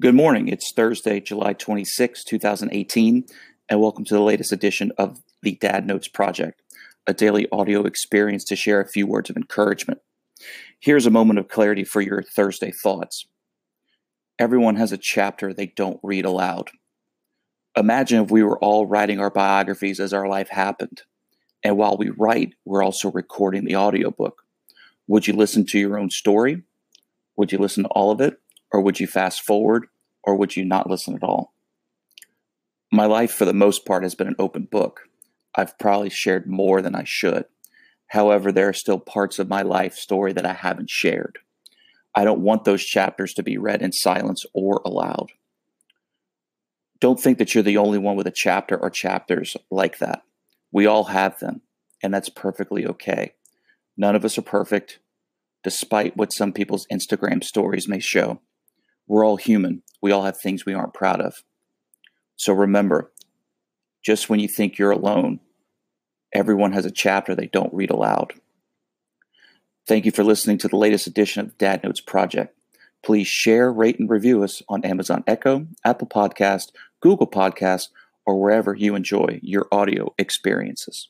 Good morning. It's Thursday, July 26, 2018, and welcome to the latest edition of the Dad Notes Project, a daily audio experience to share a few words of encouragement. Here's a moment of clarity for your Thursday thoughts. Everyone has a chapter they don't read aloud. Imagine if we were all writing our biographies as our life happened. And while we write, we're also recording the audiobook. Would you listen to your own story? Would you listen to all of it? Or would you fast forward? Or would you not listen at all? My life, for the most part, has been an open book. I've probably shared more than I should. However, there are still parts of my life story that I haven't shared. I don't want those chapters to be read in silence or aloud. Don't think that you're the only one with a chapter or chapters like that. We all have them, and that's perfectly okay. None of us are perfect, despite what some people's Instagram stories may show. We're all human. We all have things we aren't proud of. So remember, just when you think you're alone, everyone has a chapter they don't read aloud. Thank you for listening to the latest edition of Dad Notes Project. Please share, rate, and review us on Amazon Echo, Apple Podcast, Google Podcast, or wherever you enjoy your audio experiences.